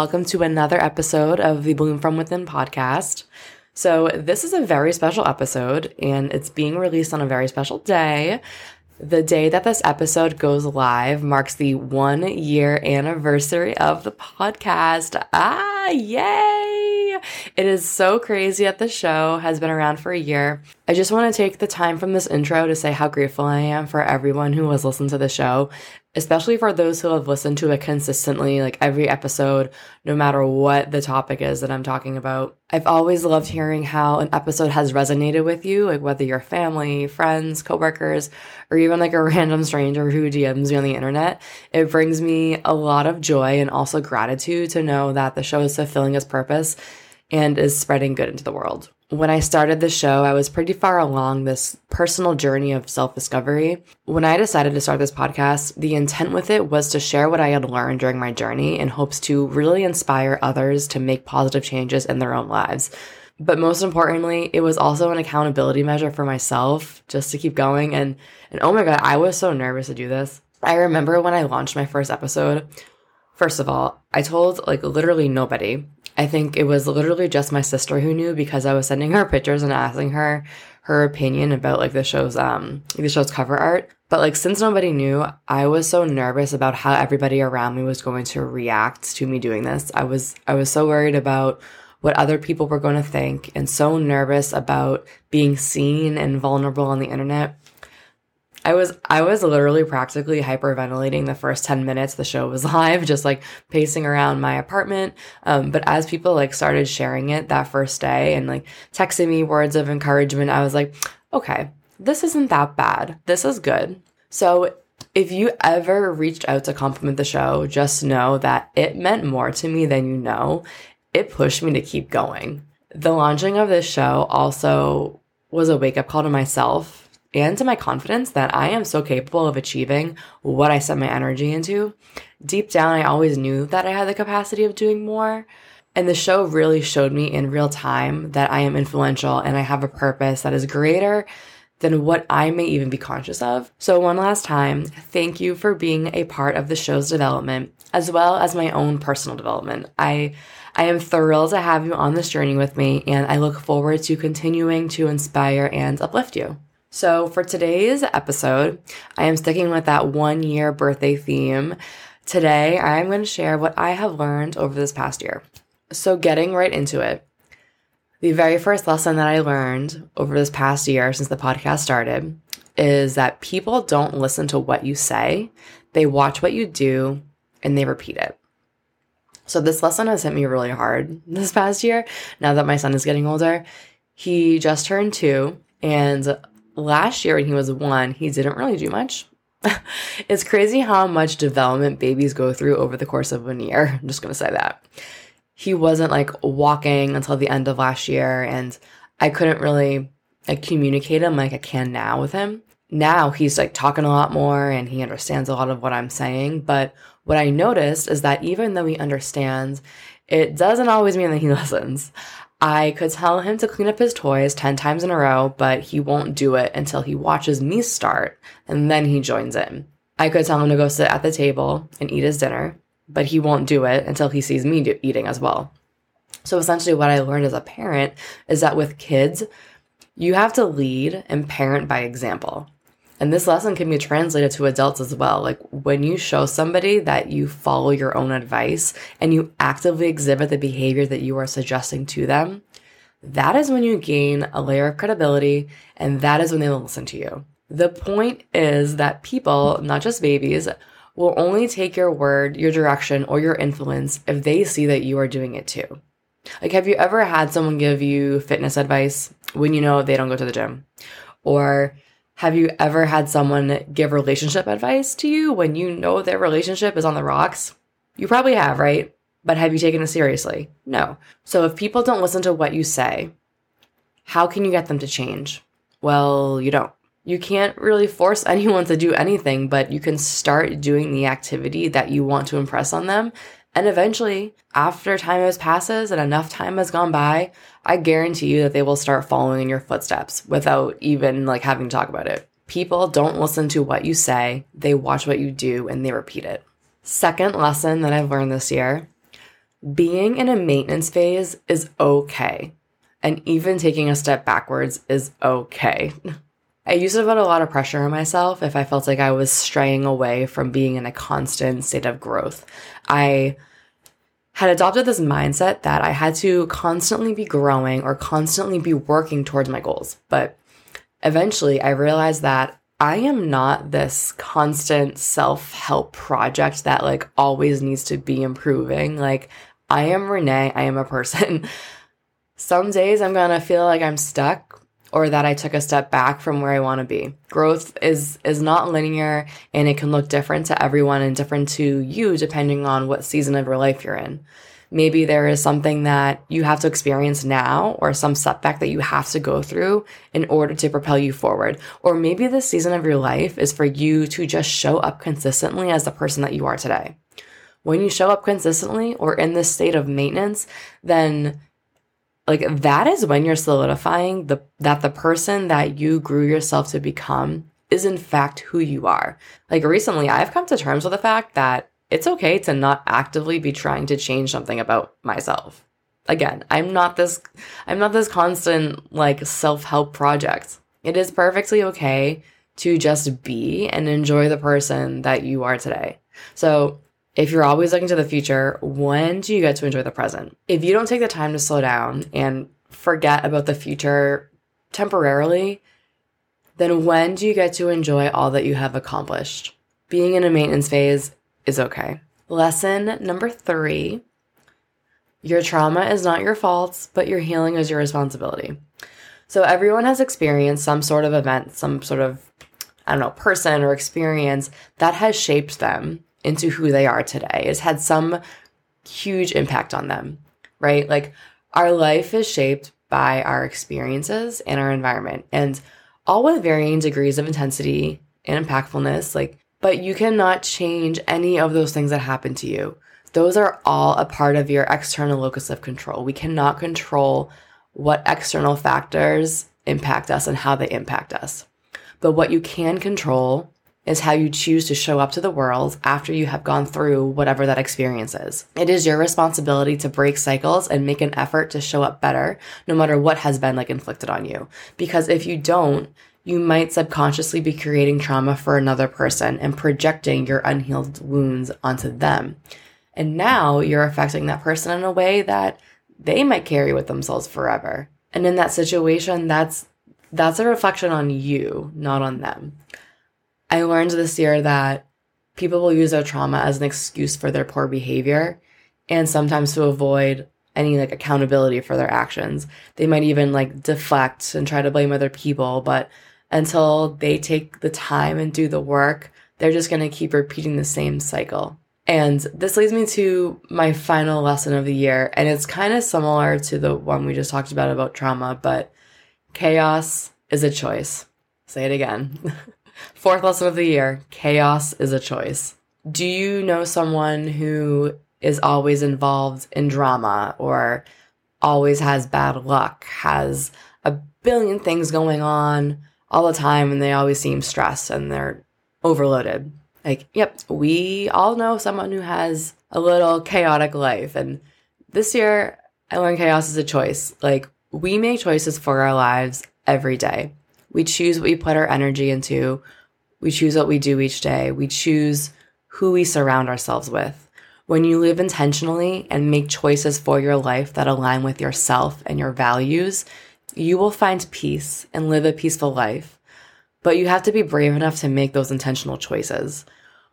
Welcome to another episode of the Bloom From Within podcast. So, this is a very special episode, and it's being released on a very special day. The day that this episode goes live marks the one year anniversary of the podcast. Ah, yay! It is so crazy that the show has been around for a year. I just want to take the time from this intro to say how grateful I am for everyone who has listened to the show especially for those who have listened to it consistently, like every episode, no matter what the topic is that I'm talking about. I've always loved hearing how an episode has resonated with you, like whether you're family, friends, coworkers, or even like a random stranger who DMs me on the internet. It brings me a lot of joy and also gratitude to know that the show is fulfilling its purpose and is spreading good into the world when I started the show, I was pretty far along this personal journey of self discovery. When I decided to start this podcast, the intent with it was to share what I had learned during my journey in hopes to really inspire others to make positive changes in their own lives. But most importantly, it was also an accountability measure for myself just to keep going. And, and oh my God, I was so nervous to do this. I remember when I launched my first episode, First of all, I told like literally nobody. I think it was literally just my sister who knew because I was sending her pictures and asking her her opinion about like the show's um the show's cover art. But like since nobody knew, I was so nervous about how everybody around me was going to react to me doing this. I was I was so worried about what other people were going to think and so nervous about being seen and vulnerable on the internet. I was I was literally practically hyperventilating the first 10 minutes the show was live just like pacing around my apartment. Um, but as people like started sharing it that first day and like texting me words of encouragement I was like okay this isn't that bad. This is good. So if you ever reached out to compliment the show just know that it meant more to me than you know. It pushed me to keep going. The launching of this show also was a wake up call to myself and to my confidence that I am so capable of achieving what I set my energy into. Deep down, I always knew that I had the capacity of doing more. And the show really showed me in real time that I am influential and I have a purpose that is greater than what I may even be conscious of. So, one last time, thank you for being a part of the show's development as well as my own personal development. I I am thrilled to have you on this journey with me and I look forward to continuing to inspire and uplift you. So, for today's episode, I am sticking with that one year birthday theme. Today, I'm going to share what I have learned over this past year. So, getting right into it, the very first lesson that I learned over this past year since the podcast started is that people don't listen to what you say, they watch what you do and they repeat it. So, this lesson has hit me really hard this past year now that my son is getting older. He just turned two, and last year when he was one, he didn't really do much. it's crazy how much development babies go through over the course of one year. I'm just going to say that. He wasn't like walking until the end of last year, and I couldn't really like communicate him like I can now with him. Now he's like talking a lot more and he understands a lot of what I'm saying. But what I noticed is that even though he understands, it doesn't always mean that he listens. I could tell him to clean up his toys 10 times in a row, but he won't do it until he watches me start and then he joins in. I could tell him to go sit at the table and eat his dinner, but he won't do it until he sees me do- eating as well. So essentially, what I learned as a parent is that with kids, you have to lead and parent by example. And this lesson can be translated to adults as well. Like when you show somebody that you follow your own advice and you actively exhibit the behavior that you are suggesting to them, that is when you gain a layer of credibility and that is when they will listen to you. The point is that people, not just babies, will only take your word, your direction, or your influence if they see that you are doing it too. Like, have you ever had someone give you fitness advice when you know they don't go to the gym? Or have you ever had someone give relationship advice to you when you know their relationship is on the rocks? You probably have, right? But have you taken it seriously? No. So if people don't listen to what you say, how can you get them to change? Well, you don't. You can't really force anyone to do anything, but you can start doing the activity that you want to impress on them and eventually, after time has passes and enough time has gone by, I guarantee you that they will start following in your footsteps without even like having to talk about it. People don't listen to what you say, they watch what you do and they repeat it. Second lesson that I've learned this year being in a maintenance phase is okay. And even taking a step backwards is okay. I used to put a lot of pressure on myself if I felt like I was straying away from being in a constant state of growth. I had adopted this mindset that I had to constantly be growing or constantly be working towards my goals. But eventually I realized that I am not this constant self help project that like always needs to be improving. Like, I am Renee, I am a person. Some days I'm gonna feel like I'm stuck or that I took a step back from where I want to be. Growth is is not linear and it can look different to everyone and different to you depending on what season of your life you're in. Maybe there is something that you have to experience now or some setback that you have to go through in order to propel you forward. Or maybe this season of your life is for you to just show up consistently as the person that you are today. When you show up consistently or in this state of maintenance, then like that is when you're solidifying the that the person that you grew yourself to become is in fact who you are. Like recently I've come to terms with the fact that it's okay to not actively be trying to change something about myself. Again, I'm not this I'm not this constant like self-help project. It is perfectly okay to just be and enjoy the person that you are today. So, if you're always looking to the future, when do you get to enjoy the present? If you don't take the time to slow down and forget about the future temporarily, then when do you get to enjoy all that you have accomplished? Being in a maintenance phase is okay. Lesson number three your trauma is not your fault, but your healing is your responsibility. So, everyone has experienced some sort of event, some sort of, I don't know, person or experience that has shaped them into who they are today. has had some huge impact on them, right? Like, our life is shaped by our experiences and our environment, and all with varying degrees of intensity and impactfulness. Like, but you cannot change any of those things that happen to you. Those are all a part of your external locus of control. We cannot control what external factors impact us and how they impact us. But what you can control is how you choose to show up to the world after you have gone through whatever that experience is. It is your responsibility to break cycles and make an effort to show up better, no matter what has been like inflicted on you. Because if you don't, you might subconsciously be creating trauma for another person and projecting your unhealed wounds onto them. And now you're affecting that person in a way that they might carry with themselves forever. And in that situation, that's that's a reflection on you, not on them. I learned this year that people will use their trauma as an excuse for their poor behavior and sometimes to avoid any like accountability for their actions. They might even like deflect and try to blame other people, but until they take the time and do the work, they're just going to keep repeating the same cycle. And this leads me to my final lesson of the year. And it's kind of similar to the one we just talked about about trauma, but chaos is a choice. Say it again. Fourth lesson of the year chaos is a choice. Do you know someone who is always involved in drama or always has bad luck, has a billion things going on, all the time and they always seem stressed and they're overloaded. Like, yep, we all know someone who has a little chaotic life. And this year, I learned chaos is a choice. Like, we make choices for our lives every day. We choose what we put our energy into. We choose what we do each day. We choose who we surround ourselves with. When you live intentionally and make choices for your life that align with yourself and your values, you will find peace and live a peaceful life. But you have to be brave enough to make those intentional choices.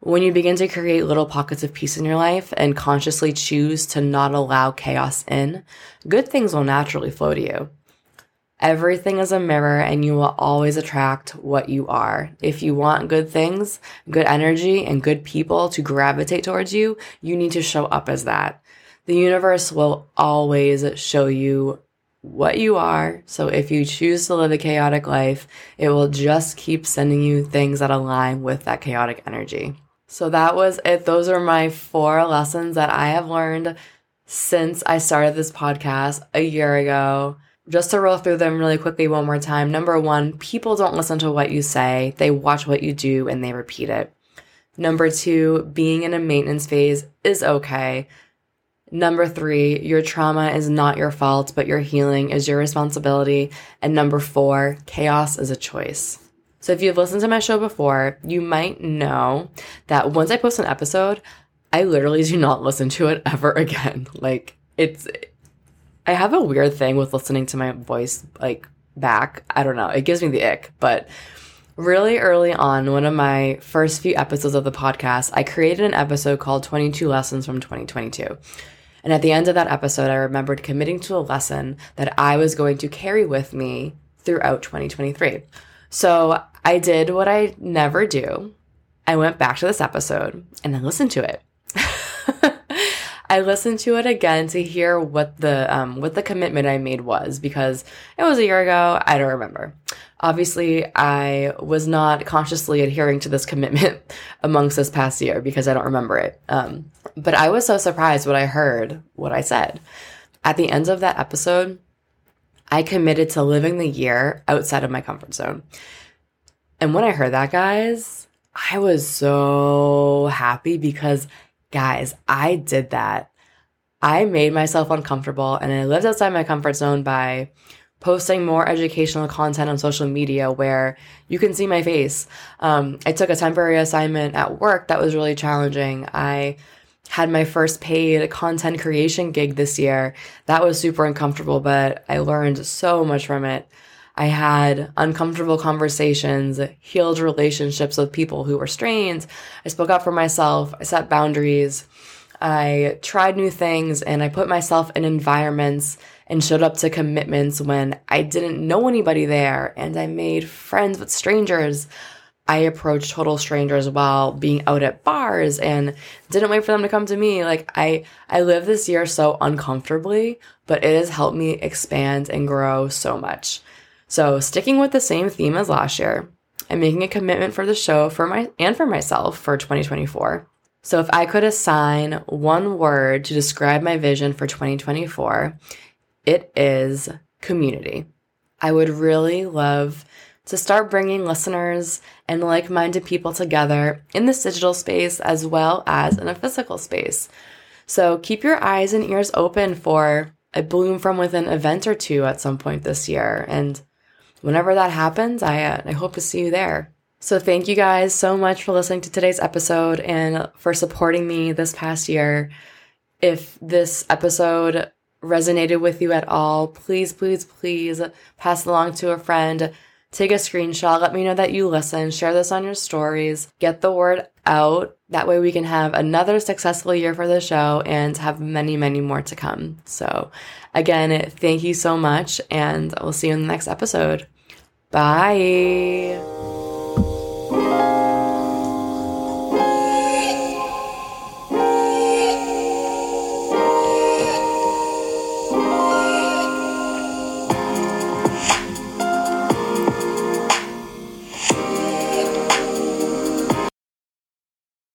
When you begin to create little pockets of peace in your life and consciously choose to not allow chaos in, good things will naturally flow to you. Everything is a mirror and you will always attract what you are. If you want good things, good energy, and good people to gravitate towards you, you need to show up as that. The universe will always show you what you are. So if you choose to live a chaotic life, it will just keep sending you things that align with that chaotic energy. So that was it. Those are my four lessons that I have learned since I started this podcast a year ago. Just to roll through them really quickly one more time. Number one, people don't listen to what you say, they watch what you do and they repeat it. Number two, being in a maintenance phase is okay Number three, your trauma is not your fault, but your healing is your responsibility. And number four, chaos is a choice. So if you've listened to my show before, you might know that once I post an episode, I literally do not listen to it ever again. Like it's, I have a weird thing with listening to my voice like back. I don't know. It gives me the ick, but really early on, one of my first few episodes of the podcast, I created an episode called 22 Lessons from 2022. And at the end of that episode, I remembered committing to a lesson that I was going to carry with me throughout 2023. So I did what I never do. I went back to this episode and I listened to it. I listened to it again to hear what the um, what the commitment I made was because it was a year ago. I don't remember. Obviously, I was not consciously adhering to this commitment amongst this past year because I don't remember it. Um, but I was so surprised when I heard what I said. At the end of that episode, I committed to living the year outside of my comfort zone. And when I heard that, guys, I was so happy because, guys, I did that. I made myself uncomfortable and I lived outside my comfort zone by posting more educational content on social media where you can see my face. Um, I took a temporary assignment at work that was really challenging. I had my first paid content creation gig this year. That was super uncomfortable, but I learned so much from it. I had uncomfortable conversations, healed relationships with people who were strained. I spoke up for myself. I set boundaries. I tried new things and I put myself in environments and showed up to commitments when I didn't know anybody there and I made friends with strangers. I approached total strangers while being out at bars and didn't wait for them to come to me. Like I I live this year so uncomfortably, but it has helped me expand and grow so much. So, sticking with the same theme as last year, I'm making a commitment for the show for my and for myself for 2024. So, if I could assign one word to describe my vision for 2024, it is community. I would really love to start bringing listeners and like minded people together in this digital space as well as in a physical space. So keep your eyes and ears open for a Bloom from Within event or two at some point this year. And whenever that happens, I, uh, I hope to see you there. So thank you guys so much for listening to today's episode and for supporting me this past year. If this episode resonated with you at all, please, please, please pass it along to a friend. Take a screenshot. Let me know that you listen. Share this on your stories. Get the word out. That way we can have another successful year for the show and have many, many more to come. So, again, thank you so much, and we'll see you in the next episode. Bye.